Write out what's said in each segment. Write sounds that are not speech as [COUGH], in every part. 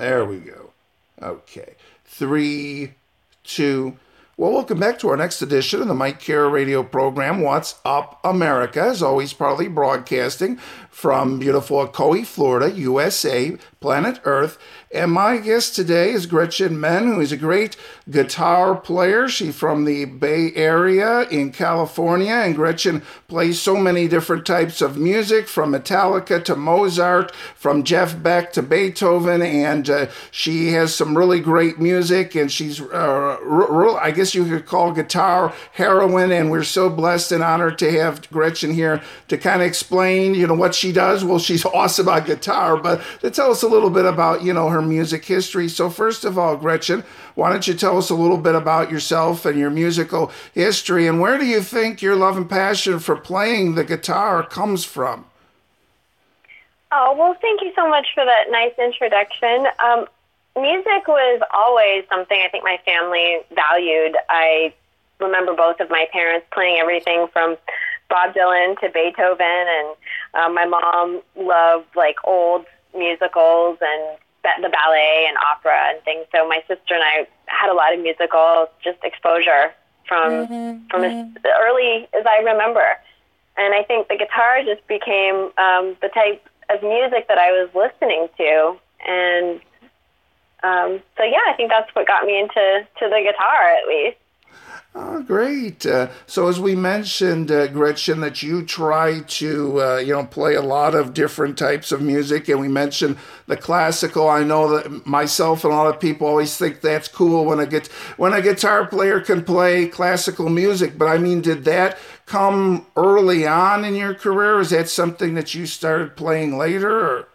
There we go. Okay. Three, two. Well, welcome back to our next edition of the Mike Kara radio program, What's Up America, as always, proudly broadcasting from beautiful Ocoee, Florida, USA, planet Earth. And my guest today is Gretchen Menn, who is a great guitar player. She's from the Bay Area in California, and Gretchen plays so many different types of music, from Metallica to Mozart, from Jeff Beck to Beethoven, and uh, she has some really great music. And she's, uh, r- r- I guess you could call guitar heroine. And we're so blessed and honored to have Gretchen here to kind of explain, you know, what she does. Well, she's [LAUGHS] awesome on guitar, but to tell us a little bit about, you know, her music history. So, first of all, Gretchen, why don't you tell us a little bit about yourself and your musical history, and where do you think your love and passion for playing the guitar comes from? Oh, well, thank you so much for that nice introduction. Um, music was always something I think my family valued. I remember both of my parents playing everything from Bob Dylan to Beethoven, and uh, my mom loved like old musicals and the ballet and opera and things. So my sister and I had a lot of musical just exposure from mm-hmm, from mm-hmm. as early as I remember. And I think the guitar just became um, the type of music that I was listening to, and um, so yeah, I think that's what got me into to the guitar at least. Oh, great. Uh, so, as we mentioned, uh, Gretchen, that you try to, uh, you know, play a lot of different types of music, and we mentioned the classical. I know that myself and a lot of people always think that's cool when a get when a guitar player can play classical music. But I mean, did that come early on in your career? Is that something that you started playing later? Or?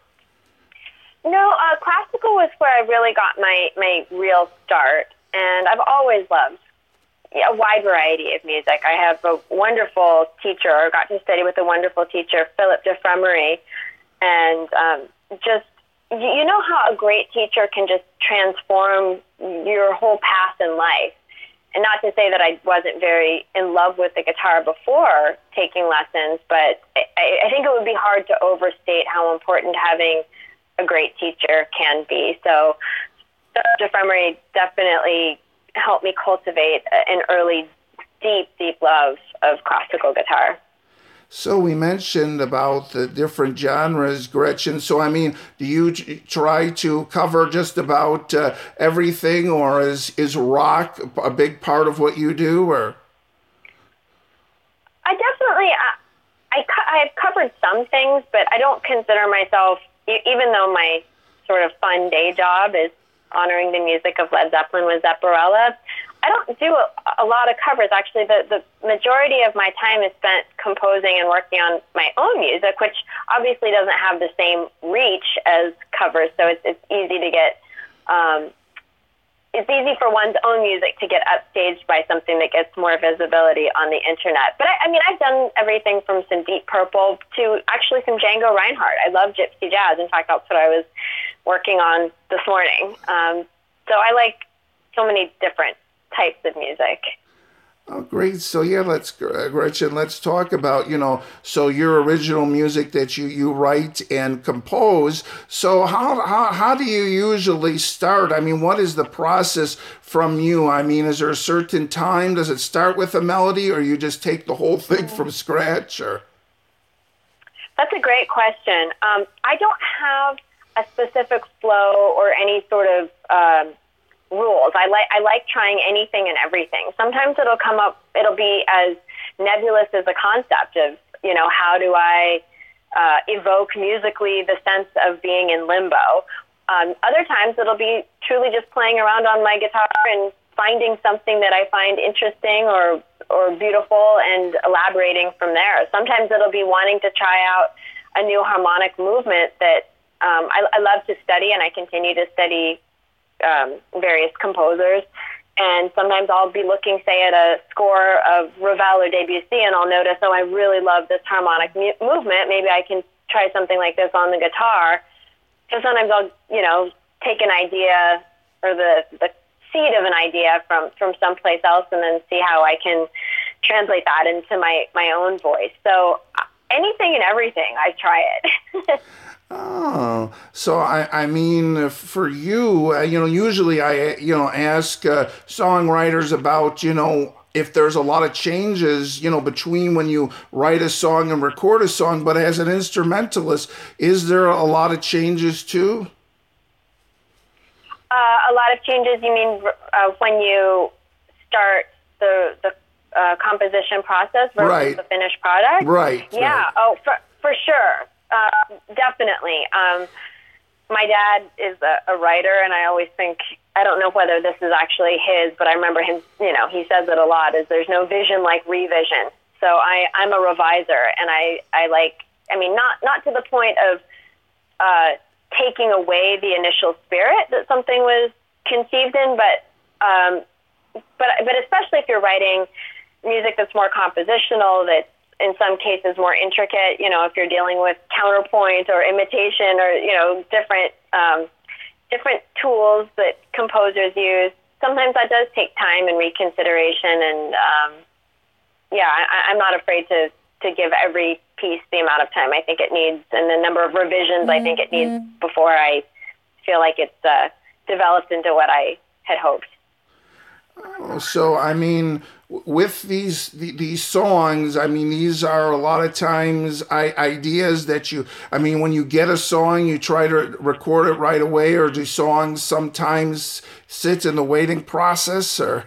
No, uh, classical was where I really got my my real start, and I've always loved a wide variety of music. I have a wonderful teacher, or got to study with a wonderful teacher, Philip DeFremery, and um, just you know how a great teacher can just transform your whole path in life. And not to say that I wasn't very in love with the guitar before taking lessons, but I, I think it would be hard to overstate how important having a great teacher can be. So, DeFremery definitely helped me cultivate an early, deep, deep love of classical guitar. So we mentioned about the different genres, Gretchen. So I mean, do you try to cover just about uh, everything, or is is rock a big part of what you do? Or I definitely I, I I've covered some things, but I don't consider myself, even though my sort of fun day job is honoring the music of Led Zeppelin with Zepparella. I don't do a, a lot of covers. Actually, the, the majority of my time is spent composing and working on my own music, which obviously doesn't have the same reach as covers. So it's, it's easy to get, um, it's easy for one's own music to get upstaged by something that gets more visibility on the internet. But I, I mean, I've done everything from some Deep Purple to actually some Django Reinhardt. I love gypsy jazz. In fact, that's what I was working on this morning. Um, so I like so many different types of music. Oh, great. So yeah, let's uh, Gretchen, let's talk about you know so your original music that you you write and compose. So how how how do you usually start? I mean, what is the process from you? I mean, is there a certain time? Does it start with a melody, or you just take the whole thing from scratch? Or that's a great question. Um, I don't have a specific flow or any sort of um, rules. I like I like trying anything and everything. Sometimes it'll come up. It'll be as nebulous as a concept of you know how do I uh, evoke musically the sense of being in limbo. Um, other times it'll be truly just playing around on my guitar and finding something that I find interesting or or beautiful and elaborating from there. Sometimes it'll be wanting to try out a new harmonic movement that um, I, I love to study, and I continue to study um, various composers. And sometimes I'll be looking, say, at a score of Ravel or Debussy, and I'll notice, oh, I really love this harmonic mu- movement. Maybe I can try something like this on the guitar. So sometimes I'll, you know, take an idea or the the seed of an idea from from someplace else, and then see how I can translate that into my my own voice. So anything and everything. I try it. [LAUGHS] Oh, so I, I mean, for you, uh, you know, usually I, you know, ask uh, songwriters about, you know, if there's a lot of changes, you know, between when you write a song and record a song, but as an instrumentalist, is there a lot of changes too? Uh, a lot of changes. You mean uh, when you start the the uh, composition process versus Right. the finished product? Right. Yeah. right. Oh, for for sure. Uh, definitely. Um, my dad is a, a writer, and I always think I don't know whether this is actually his, but I remember him. You know, he says it a lot. Is there's no vision like revision. So I I'm a reviser, and I I like. I mean, not not to the point of uh, taking away the initial spirit that something was conceived in, but um, but but especially if you're writing music that's more compositional, that's in some cases more intricate. You know, if you're dealing with counterpoint or imitation or you know different um, different tools that composers use. Sometimes that does take time and reconsideration, and um, yeah, I, I'm not afraid to to give every piece the amount of time I think it needs and the number of revisions I think it needs before I feel like it's uh, developed into what I had hoped. So I mean, with these these songs, I mean, these are a lot of times ideas that you. I mean, when you get a song, you try to record it right away, or do songs sometimes sit in the waiting process, or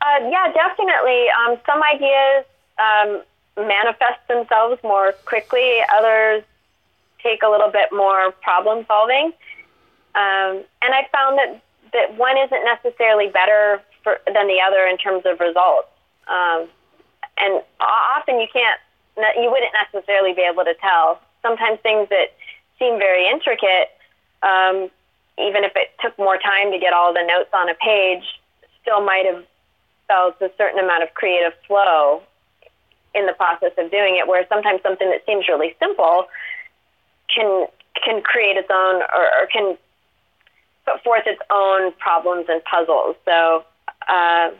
Uh, yeah, definitely. Um, some ideas um, manifest themselves more quickly. Others take a little bit more problem solving. Um, and I found that, that one isn't necessarily better for, than the other in terms of results. Um, and often you can't, you wouldn't necessarily be able to tell. Sometimes things that seem very intricate, um, even if it took more time to get all the notes on a page, still might have felt a certain amount of creative flow in the process of doing it. Where sometimes something that seems really simple can can create its own or, or can put forth its own problems and puzzles. So uh,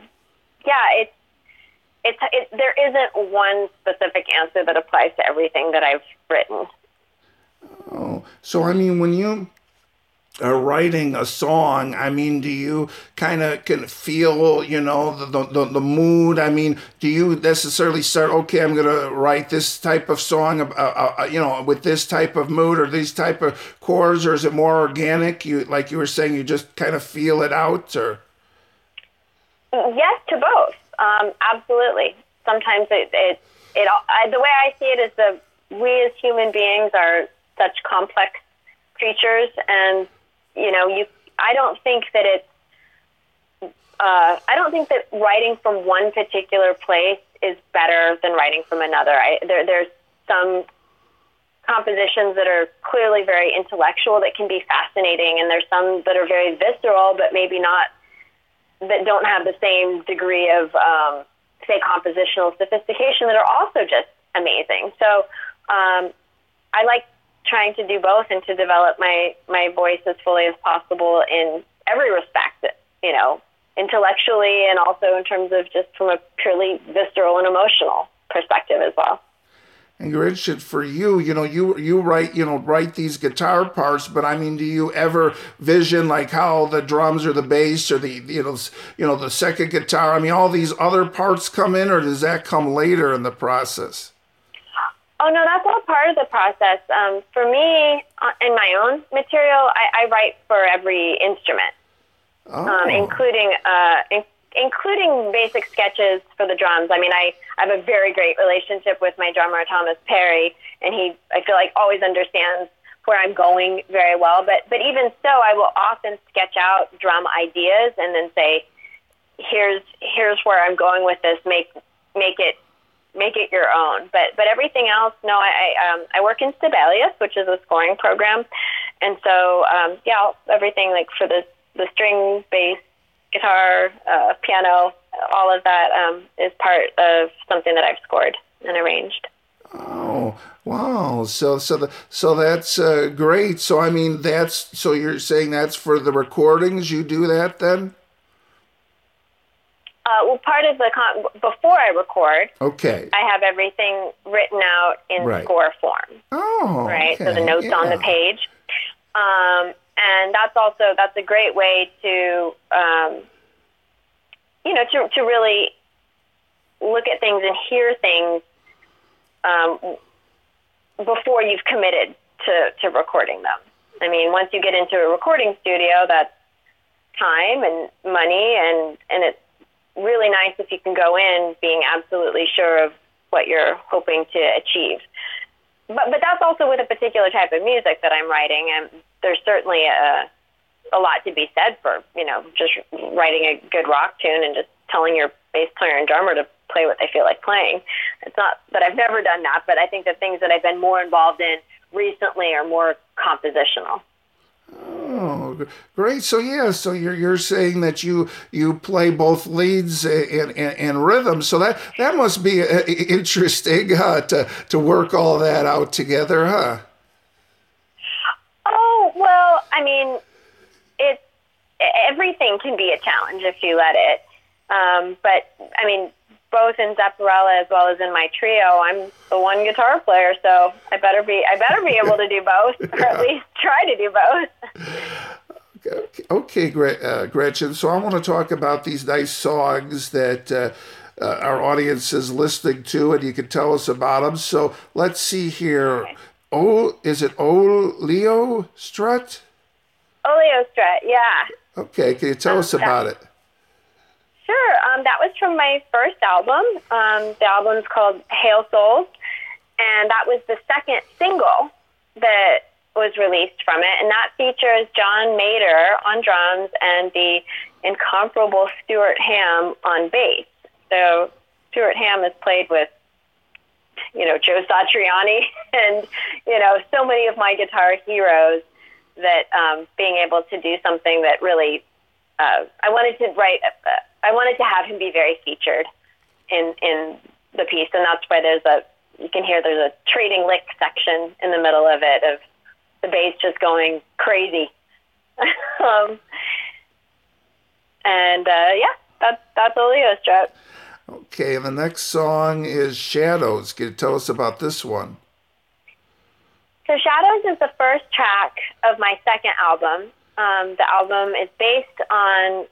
yeah, it's it's it, there isn't one specific answer that applies to everything that I've written. oh, so I mean, when you are writing a song, I mean, do you kind of can feel, you know, the, the the the mood? I mean, do you necessarily start? Okay, I'm gonna write this type of song, uh, uh, uh, you know, with this type of mood or these type of chords, or is it more organic? You like you were saying, you just kind of feel it out, or Yes, to both. Um, absolutely. Sometimes it it, it I, the way I see it is that we as human beings are such complex creatures, and you know, you. I don't think that it's. Uh, I don't think that writing from one particular place is better than writing from another. I, there, there's some compositions that are clearly very intellectual that can be fascinating, and there's some that are very visceral, but maybe not that don't have the same degree of, um, say, compositional sophistication that are also just amazing. So um, I like trying to do both and to develop my, my voice as fully as possible in every respect, you know, intellectually and also in terms of just from a purely visceral and emotional perspective as well. And Richard, for you, you know, you you write, you know, write these guitar parts, but I mean, do you ever vision like how the drums or the bass or the you know, you know, the second guitar? I mean, all these other parts come in, or does that come later in the process? Oh no, that's all part of the process. Um, for me, uh, in my own material, I, I write for every instrument. Oh, um, including uh, in, including basic sketches for the drums. I mean, I, I have a very great relationship with my drummer Thomas Perry, and he I feel like always understands where I'm going very well. But but even so, I will often sketch out drum ideas and then say, here's here's where I'm going with this. Make make it make it your own. But but everything else, no, I I, um, I work in Sibelius, which is a scoring program, and so um, yeah, everything like for the the string, bass, guitar, uh, piano, all of that um, is part of something that I've scored and arranged. Oh, wow! So so the so that's uh, great. So I mean, that's so you're saying that's for the recordings. You do that then? Uh, well, part of the con- before I record, Okay. I have everything written out in Right. score form. Oh. right? So the okay, notes on the page, um, and that's also that's a great way to um, you know to to really look at things and hear things um, before you've committed to to recording them. I mean, once you get into a recording studio, that's time and money, and and it's really nice if you can go in being absolutely sure of what you're hoping to achieve but but that's also with a particular type of music that I'm writing, and there's certainly a a lot to be said for you know just writing a good rock tune and just telling your bass player and drummer to play what they feel like playing. It's not that I've never done that, but I think the things that I've been more involved in recently are more compositional. Oh, great. So yeah, so you're you're saying that you you play both leads and and, and rhythm. So that that must be uh, interesting [LAUGHS] uh, to to work all that out together, huh? Oh well, I mean, it's everything can be a challenge if you let it. Um, but I mean, both in Zepparella as well as in my trio, I'm the one guitar player, so I better be I better be able to do both, or at least try to do both. [LAUGHS] Okay, okay uh, Gretchen. So I want to talk about these nice songs that uh, uh, our audience is listening to, and you can tell us about them. So let's see here. Oh, is it Oh Leo Strut? Oleo Strut, yeah. Okay, can you tell us about it? Sure. Um, that was from my first album. Um, the album's called Hail Souls, and that was the second single that was released from it. And that features John Mader on drums and the incomparable Stuart Hamm on bass. So Stuart Hamm has played with, you know, Joe Satriani [LAUGHS] and, you know, so many of my guitar heroes that um, being able to do something that really uh, I wanted to write. Uh, I wanted to have him be very featured in in the piece, and that's why there's a. You can hear there's a trading lick section in the middle of it of the bass just going crazy. [LAUGHS] um, and uh, yeah, that's that's Oleo Strut. Okay, and the next song is Shadows. Can you tell us about this one? So Shadows is the first track of my second album. Um, the album is based on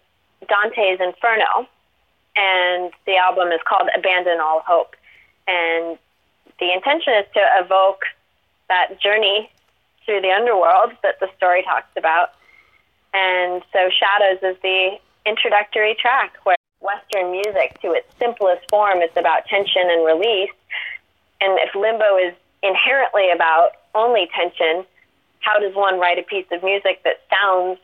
Dante's Inferno, and the album is called Abandon All Hope. And the intention is to evoke that journey through the underworld that the story talks about. And so Shadows is the introductory track where Western music, to its simplest form, is about tension and release. And if limbo is inherently about only tension, how does one write a piece of music that sounds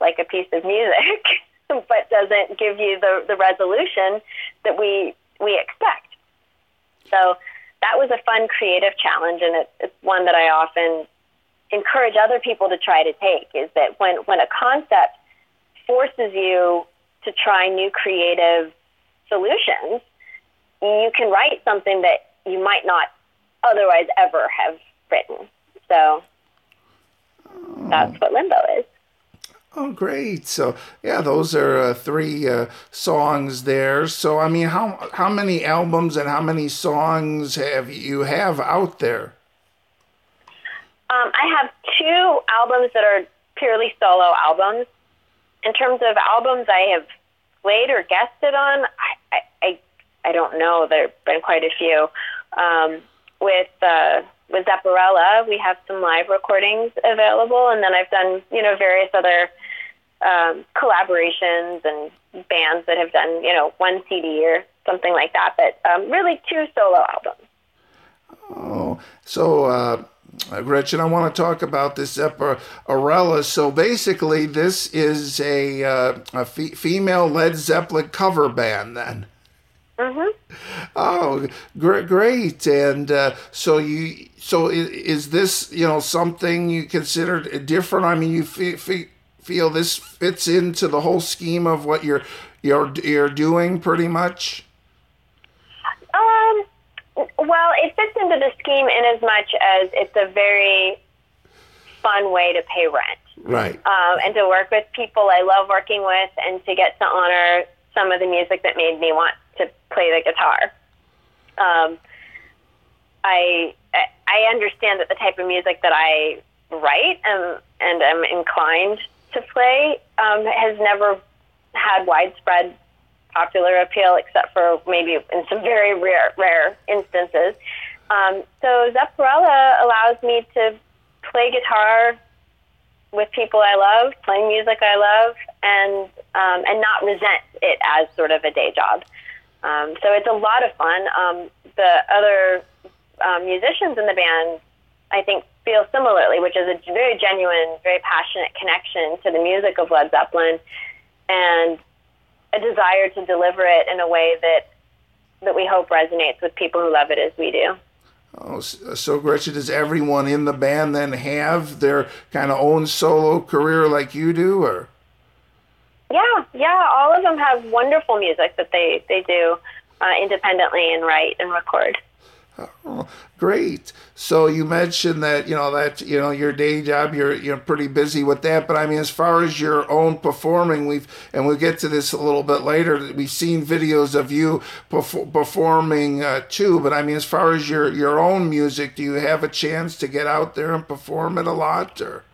like a piece of music [LAUGHS] but doesn't give you the, the resolution that we we expect? So that was a fun creative challenge and it, it's one that I often encourage other people to try to take is that when, when a concept forces you to try new creative solutions, you can write something that you might not otherwise ever have written. So that's oh. what limbo is. Oh, great! So, yeah, those are uh, three uh, songs there. So, I mean, how how many albums and how many songs have you have out there? Um, I have two albums that are purely solo albums. In terms of albums I have played or guested on, I I, I, don't know. There have been quite a few. Um, with uh, with Zepparella, we have some live recordings available, and then I've done you know various other um, collaborations and bands that have done you know one CD or something like that. But um, really, two solo albums. Oh, so uh, Gretchen, I want to talk about this Zepparella. So basically, this is a, uh, a fe- female Led Zeppelin cover band, then. Mm-hmm. Oh, gr- great! And uh, so you, so is, is this you know something you consider different? I mean, you fe- fe- feel this fits into the whole scheme of what you're you're you're doing, pretty much. Um, well, it fits into the scheme in as much as it's a very fun way to pay rent Right. um, and to work with people I love working with and to get to honor some of the music that made me want to play the guitar. Um, I I understand that the type of music that I write and and am inclined to play um, has never had widespread popular appeal, except for maybe in some very rare rare instances. Um, so Zepparella allows me to play guitar with people I love, playing music I love, and um, and not resent it as sort of a day job. Um, so it's a lot of fun. Um, the other um, musicians in the band, I think, feel similarly, which is a very genuine, very passionate connection to the music of Led Zeppelin, and a desire to deliver it in a way that that we hope resonates with people who love it as we do. Oh, so Gretchen, does everyone in the band then have their kind of own solo career like you do, or? Yeah, yeah, all of them have wonderful music that they they do uh, independently and write and record. Oh, great. So you mentioned that you know that you know your day job you're you're pretty busy with that, but I mean as far as your own performing, we've and we'll get to this a little bit later. We've seen videos of you perf- performing uh, too, but I mean as far as your your own music, do you have a chance to get out there and perform it a lot or?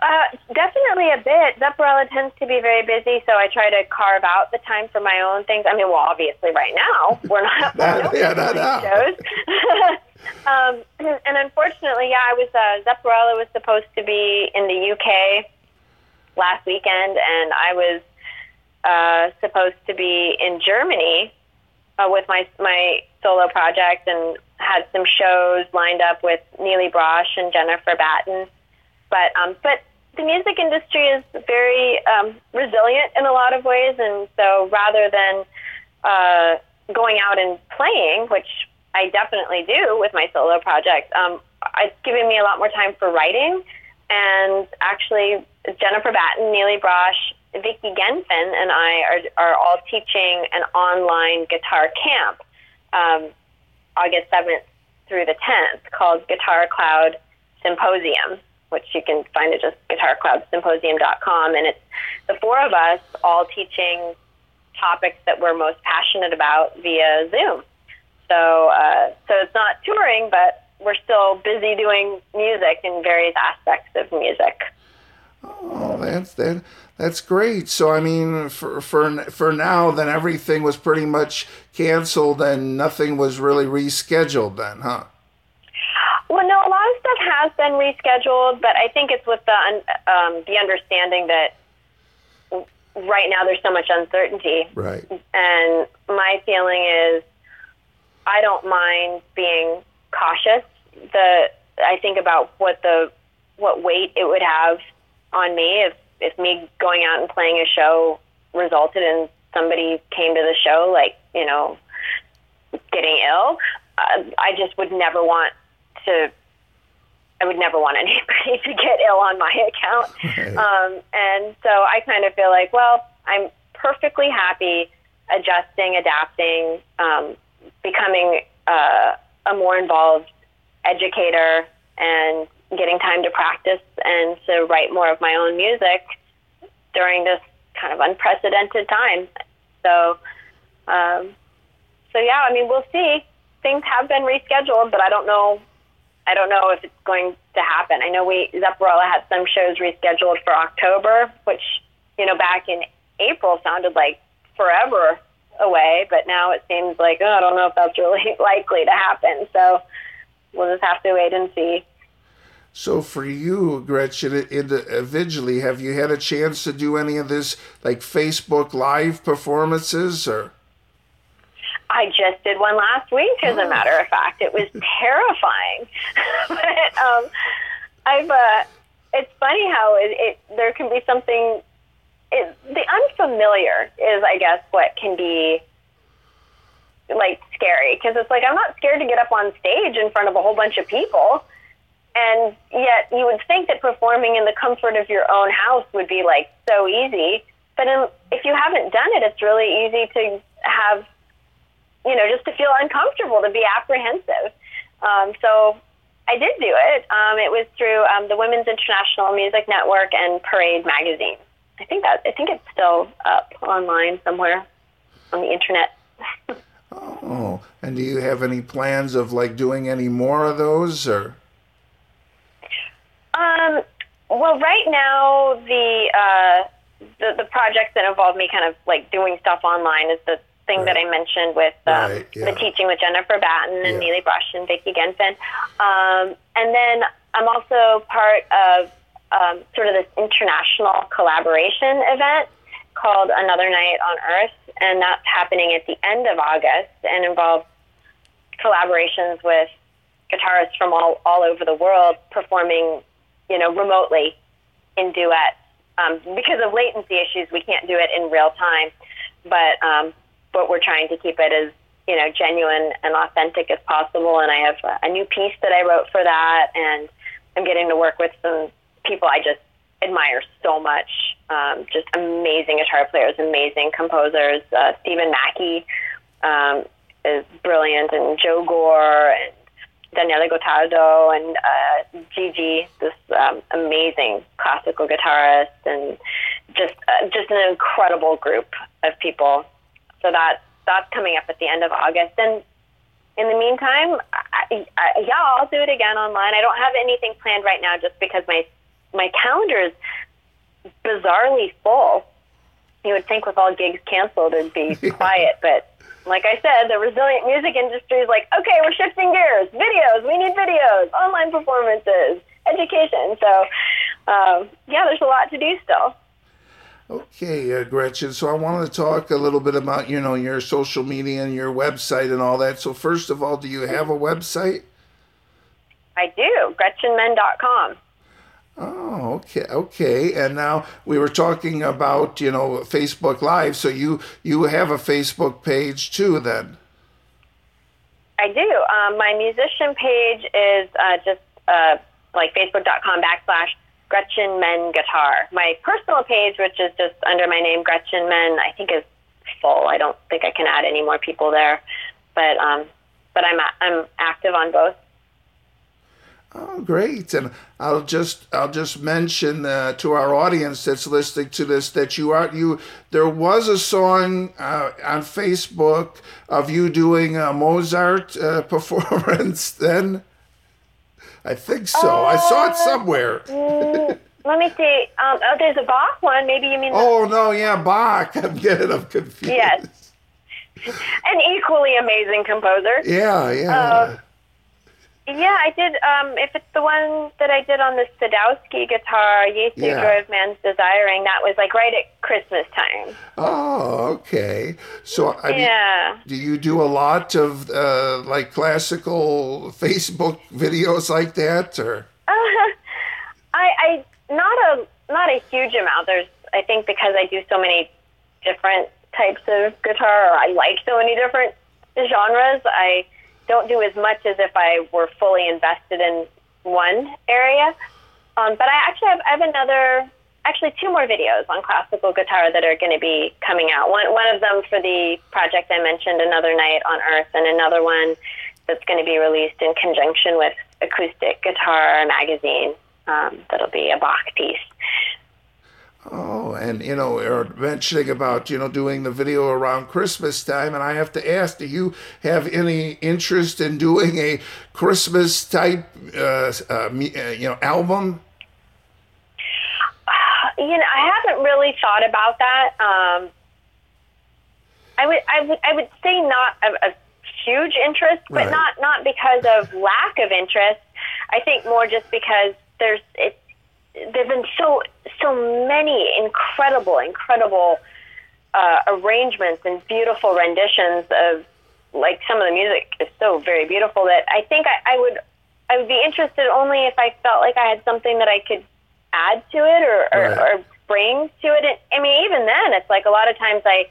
Uh, definitely a bit. Zepparella tends to be very busy, so I try to carve out the time for my own things. I mean, well, obviously, right now we're not, [LAUGHS] not yeah, not now. shows. [LAUGHS] um, [CLEARS THROAT] and unfortunately, yeah, I was uh, Zepparella was supposed to be in the UK last weekend, and I was uh, supposed to be in Germany uh, with my my solo project, and had some shows lined up with Nili Brosh and Jennifer Batten but um, but the music industry is very um, resilient in a lot of ways, and so rather than uh, going out and playing, which I definitely do with my solo project, um, it's given me a lot more time for writing. And actually, Jennifer Batten, Nili Brosh, Vicki Genfan, and I are, are all teaching an online guitar camp um, August 7th through the 10th called Guitar Cloud Symposium which you can find at just guitarcloudsymposium.com. And it's the four of us all teaching topics that we're most passionate about via Zoom. So, uh, so it's not touring, but we're still busy doing music in various aspects of music. Oh, that's that. That's great. So, I mean, for for for now, then everything was pretty much canceled, and nothing was really rescheduled. Then, huh? Well, no, a lot of stuff has been rescheduled, but I think it's with the um, the understanding that right now there's so much uncertainty. Right. And my feeling is, I don't mind being cautious. The I think about what the what weight it would have on me if if me going out and playing a show resulted in somebody came to the show like you know getting ill. Uh, I just would never want to I would never want [LAUGHS] anybody to get ill on my account. Right. Um, and so I kind of feel like, well, I'm perfectly happy adjusting, adapting, um, becoming uh, a more involved educator and getting time to practice and to write more of my own music during this kind of unprecedented time. So, um, so yeah, I mean, we'll see. Things have been rescheduled, but I don't know I don't know if it's going to happen. I know we Zepparella had some shows rescheduled for October, which you know back in April sounded like forever away, but now it seems like oh, I don't know if that's really [LAUGHS] likely to happen. So we'll just have to wait and see. So for you, Gretchen, individually, uh, have you had a chance to do any of this, like Facebook Live performances, or? I just did one last week, as a oh. matter of fact. It was [LAUGHS] terrifying. [LAUGHS] but um, I've. Uh, it's funny how it, it there can be something. It, the unfamiliar is, I guess, what can be like scary because it's like I'm not scared to get up on stage in front of a whole bunch of people, and yet you would think that performing in the comfort of your own house would be like so easy. But in, if you haven't done it, it's really easy to have you know, just to feel uncomfortable, to be apprehensive. Um, so I did do it. Um, it was through um, the Women's International Music Network and Parade magazine. I think that I think it's still up online somewhere on the internet. [LAUGHS] oh, and do you have any plans of like doing any more of those or? Um. Well, right now the uh, the the projects that involve me kind of like doing stuff online is the thing right. that I mentioned with um, right, yeah. the teaching with Jennifer Batten and yeah. Nili Brosh and Vicki Genfan. Um, and then I'm also part of um, sort of this international collaboration event called Another Night on Earth, and that's happening at the end of August and involves collaborations with guitarists from all, all over the world performing, you know, remotely in duets. Um, because of latency issues, we can't do it in real time, but um, but we're trying to keep it as you know genuine and authentic as possible. And I have a new piece that I wrote for that, and I'm getting to work with some people I just admire so much. Um, just amazing guitar players, amazing composers. Uh, Steven Mackey um, is brilliant, and Joe Gore and Daniele Gottardo and uh, Gigi, this um, amazing classical guitarist, and just uh, just an incredible group of people. So that that's coming up at the end of August, and in the meantime, I, I, yeah, I'll do it again online. I don't have anything planned right now, just because my my calendar is bizarrely full. You would think with all gigs canceled, it'd be [LAUGHS] quiet, but like I said, the resilient music industry is like, okay, we're shifting gears. Videos, we need videos, online performances, education. So, um, yeah, there's a lot to do still. Okay, uh, Gretchen. So I wanted to talk a little bit about you know your social media and your website and all that. So first of all, do you have a website? I do. GretchenMenn.com. Oh, okay, okay. And now we were talking about you know Facebook Live, so you you have a Facebook page too, then? I do. Um, my musician page is uh, just uh, like Facebook.com backslash Gretchen Menn Guitar. My personal page, which is just under my name Gretchen Menn, I think is full. I don't think I can add any more people there, but um, but I'm I'm active on both. Oh, great! And I'll just I'll just mention uh, to our audience that's listening to this that you are you. There was a song uh, on Facebook of you doing a Mozart uh, [LAUGHS] performance. Then I think so. I saw it uh, somewhere. [LAUGHS] mm, let me see. Um, oh, there's a Bach one. Maybe you mean. Oh no! Yeah, Bach. [LAUGHS] I'm getting I'm confused. Yes. [LAUGHS] An equally amazing composer. Yeah, yeah. Uh, yeah, I did. Um, if it's the one that I did on the Sadowski guitar, Jesu yeah. Man's Desiring, that was like right at Christmas time. Oh, okay. So, I yeah. Mean, do you do a lot of uh, like classical Facebook videos like that, or? Uh, [LAUGHS] I, I not a not a huge amount. There's, I think, because I do so many different types of guitar, or I like so many different genres. I don't do as much as if I were fully invested in one area. Um, but I actually have, I have another, actually two more videos on classical guitar that are going to be coming out. One, one of them for the project I mentioned, Another Night on Earth, and another one that's going to be released in conjunction with Acoustic Guitar Magazine. Um, that'll be a Bach piece. Oh, and you know, we are mentioning about you know doing the video around Christmas time, and I have to ask: Do you have any interest in doing a Christmas type, uh, uh, uh you know, album? You know, I haven't really thought about that. Um, I would, I would, I would say not a, a huge interest, but right. not not because of lack of interest. I think more just because there's it's there've been so so many incredible, incredible uh, arrangements and beautiful renditions of like some of the music is so very beautiful that I think I, I would I would be interested only if I felt like I had something that I could add to it or, or, right. or bring to it. And, I mean, even then, it's like a lot of times I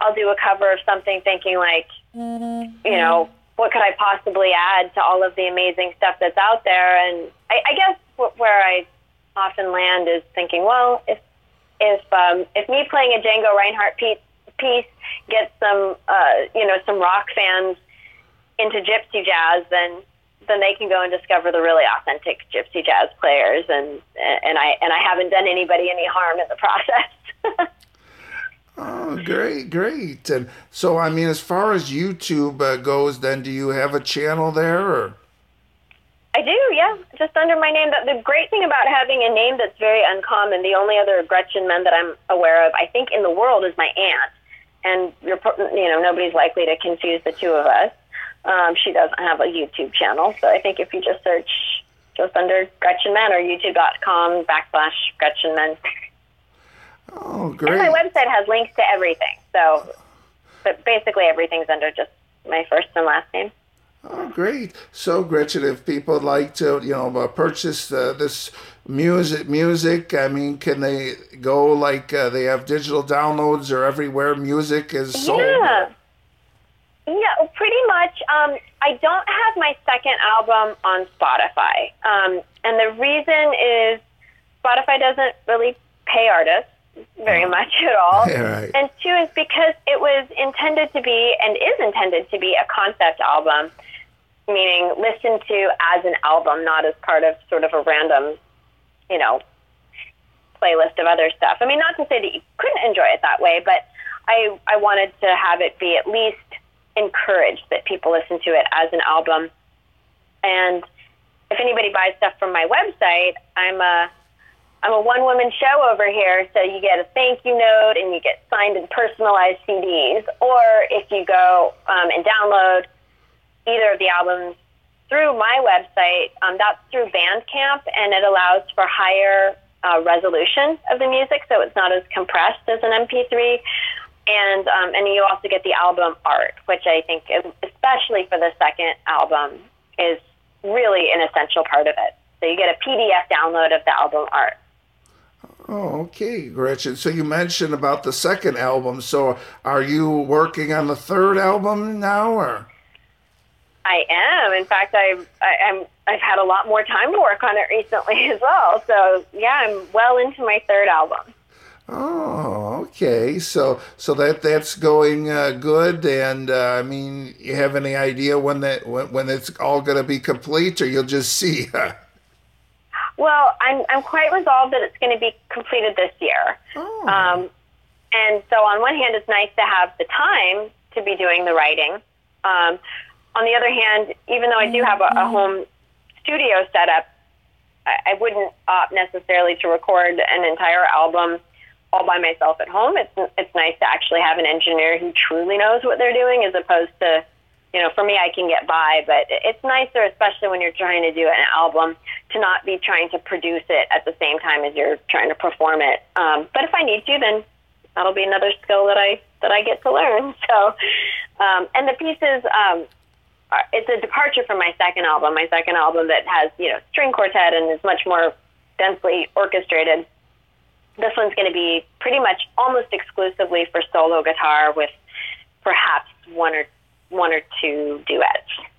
I'll do a cover of something thinking like, you know, what could I possibly add to all of the amazing stuff that's out there? And I, I guess where I often land is thinking, well, if if um, if me playing a Django Reinhardt piece, piece gets some uh, you know some rock fans into gypsy jazz, then then they can go and discover the really authentic gypsy jazz players, and and I and I haven't done anybody any harm in the process. [LAUGHS] oh, great, great! And so, I mean, as far as YouTube uh, goes, then do you have a channel there? Or? I do, yeah, just under my name. The, the great thing about having a name that's very uncommon, the only other Gretchen Menn that I'm aware of, I think, in the world is my aunt, and you're, you know, nobody's likely to confuse the two of us. Um, she doesn't have a YouTube channel, so I think if you just search just under Gretchen Menn or youtube.com backslash Gretchen Menn. Oh, great. And my website has links to everything. So, but basically everything's under just my first and last name. Oh, great! So, Gretchen, if people like to, you know, uh, purchase uh, this music, music, I mean, can they go like uh, they have digital downloads or everywhere music is sold? Yeah. Yeah, pretty much. Um, I don't have my second album on Spotify. Um, and the reason is Spotify doesn't really pay artists very much at all. [LAUGHS] Yeah, right. And two is because it was intended to be and is intended to be a concept album, meaning listened to as an album, not as part of sort of a random, you know, playlist of other stuff. I mean, not to say that you couldn't enjoy it that way, but I I wanted to have it be at least encouraged that people listen to it as an album. And if anybody buys stuff from my website, I'm a I'm a one woman show over here, so you get a thank you note and you get signed and personalized CDs. Or if you go um, and download either of the albums through my website, um, that's through Bandcamp, and it allows for higher uh, resolution of the music, so it's not as compressed as an MP3 and um, and you also get the album art, which I think, especially for the second album, is really an essential part of it. So you get a PDF download of the album art. Oh, okay, Gretchen. So you mentioned about the second album. So are you working on the third album now, or? I am. In fact, I've I, I'm I've had a lot more time to work on it recently [LAUGHS] as well. So yeah, I'm well into my third album. Oh, okay. So so that that's going uh, good, and uh, I mean, you have any idea when that when, when it's all going to be complete, or you'll just [LAUGHS] see? Well, I'm I'm quite resolved that it's going to be completed this year. Oh. Um, and so on one hand, it's nice to have the time to be doing the writing. Um, on the other hand, even though I do have a, a home studio set up, I, I wouldn't opt necessarily to record an entire album all by myself at home. It's it's nice to actually have an engineer who truly knows what they're doing, as opposed to, you know, for me, I can get by, but it's nicer, especially when you're trying to do an album, to not be trying to produce it at the same time as you're trying to perform it. Um, but if I need to, then that'll be another skill that I that I get to learn. [LAUGHS] So, um, and the pieces. Um, it's a departure from my second album. My second album that has, you know, string quartet and is much more densely orchestrated this one's going to be pretty much almost exclusively for solo guitar with perhaps one or one or two duets.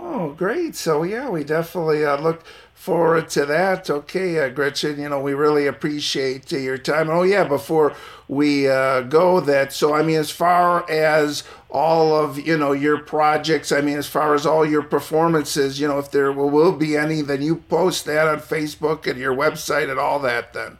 Oh, great! So yeah, we definitely uh, look forward to that. Okay, uh, Gretchen, you know we really appreciate uh, your time. Oh yeah, before we uh, go, that so I mean, as far as all of you know your projects, I mean, as far as all your performances, you know, if there will, will be any, then you post that on Facebook and your website and all that. Then.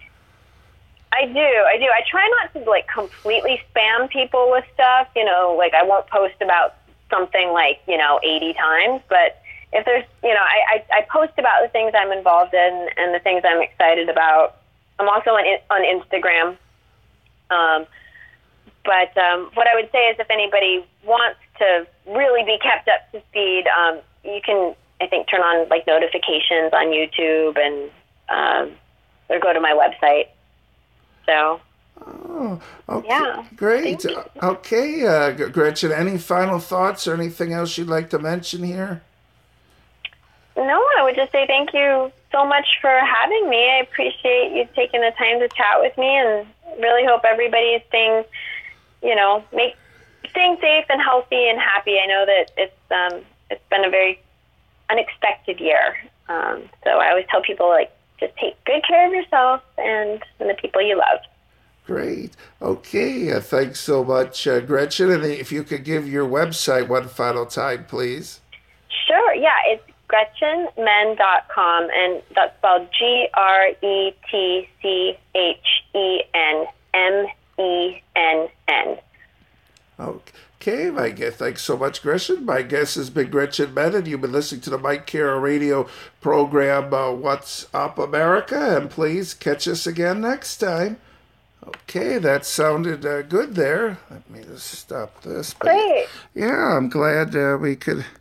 I do, I do. I try not to like completely spam people with stuff. You know, like I won't post about something like you know 80 times, but if there's you know I, I, I post about the things I'm involved in and the things I'm excited about. I'm also on on Instagram. Um, but um, what I would say is, if anybody wants to really be kept up to speed, um, you can I think turn on like notifications on YouTube and um, or go to my website so. Oh, okay. Yeah. Great. Okay, uh, Gretchen, any final thoughts or anything else you'd like to mention here? No, I would just say thank you so much for having me. I appreciate you taking the time to chat with me and really hope everybody is staying, you know, make staying safe and healthy and happy. I know that it's um, it's been a very unexpected year. Um, so I always tell people like just take good care of yourself and, and the people you love. Great. Okay. Uh, thanks so much, uh, Gretchen. And if you could give your website one final time, please. Sure. yeah, it's GretchenMenn.com, and that's spelled G R E T C H E N M E N N. Okay, my guess. Thanks so much, Gretchen. My guest has been Gretchen Menn, and you've been listening to the Mike Kara radio program, uh, What's Up America, and please catch us again next time. Okay, that sounded uh, good there. Let me just stop this. Great. Yeah, I'm glad uh, we could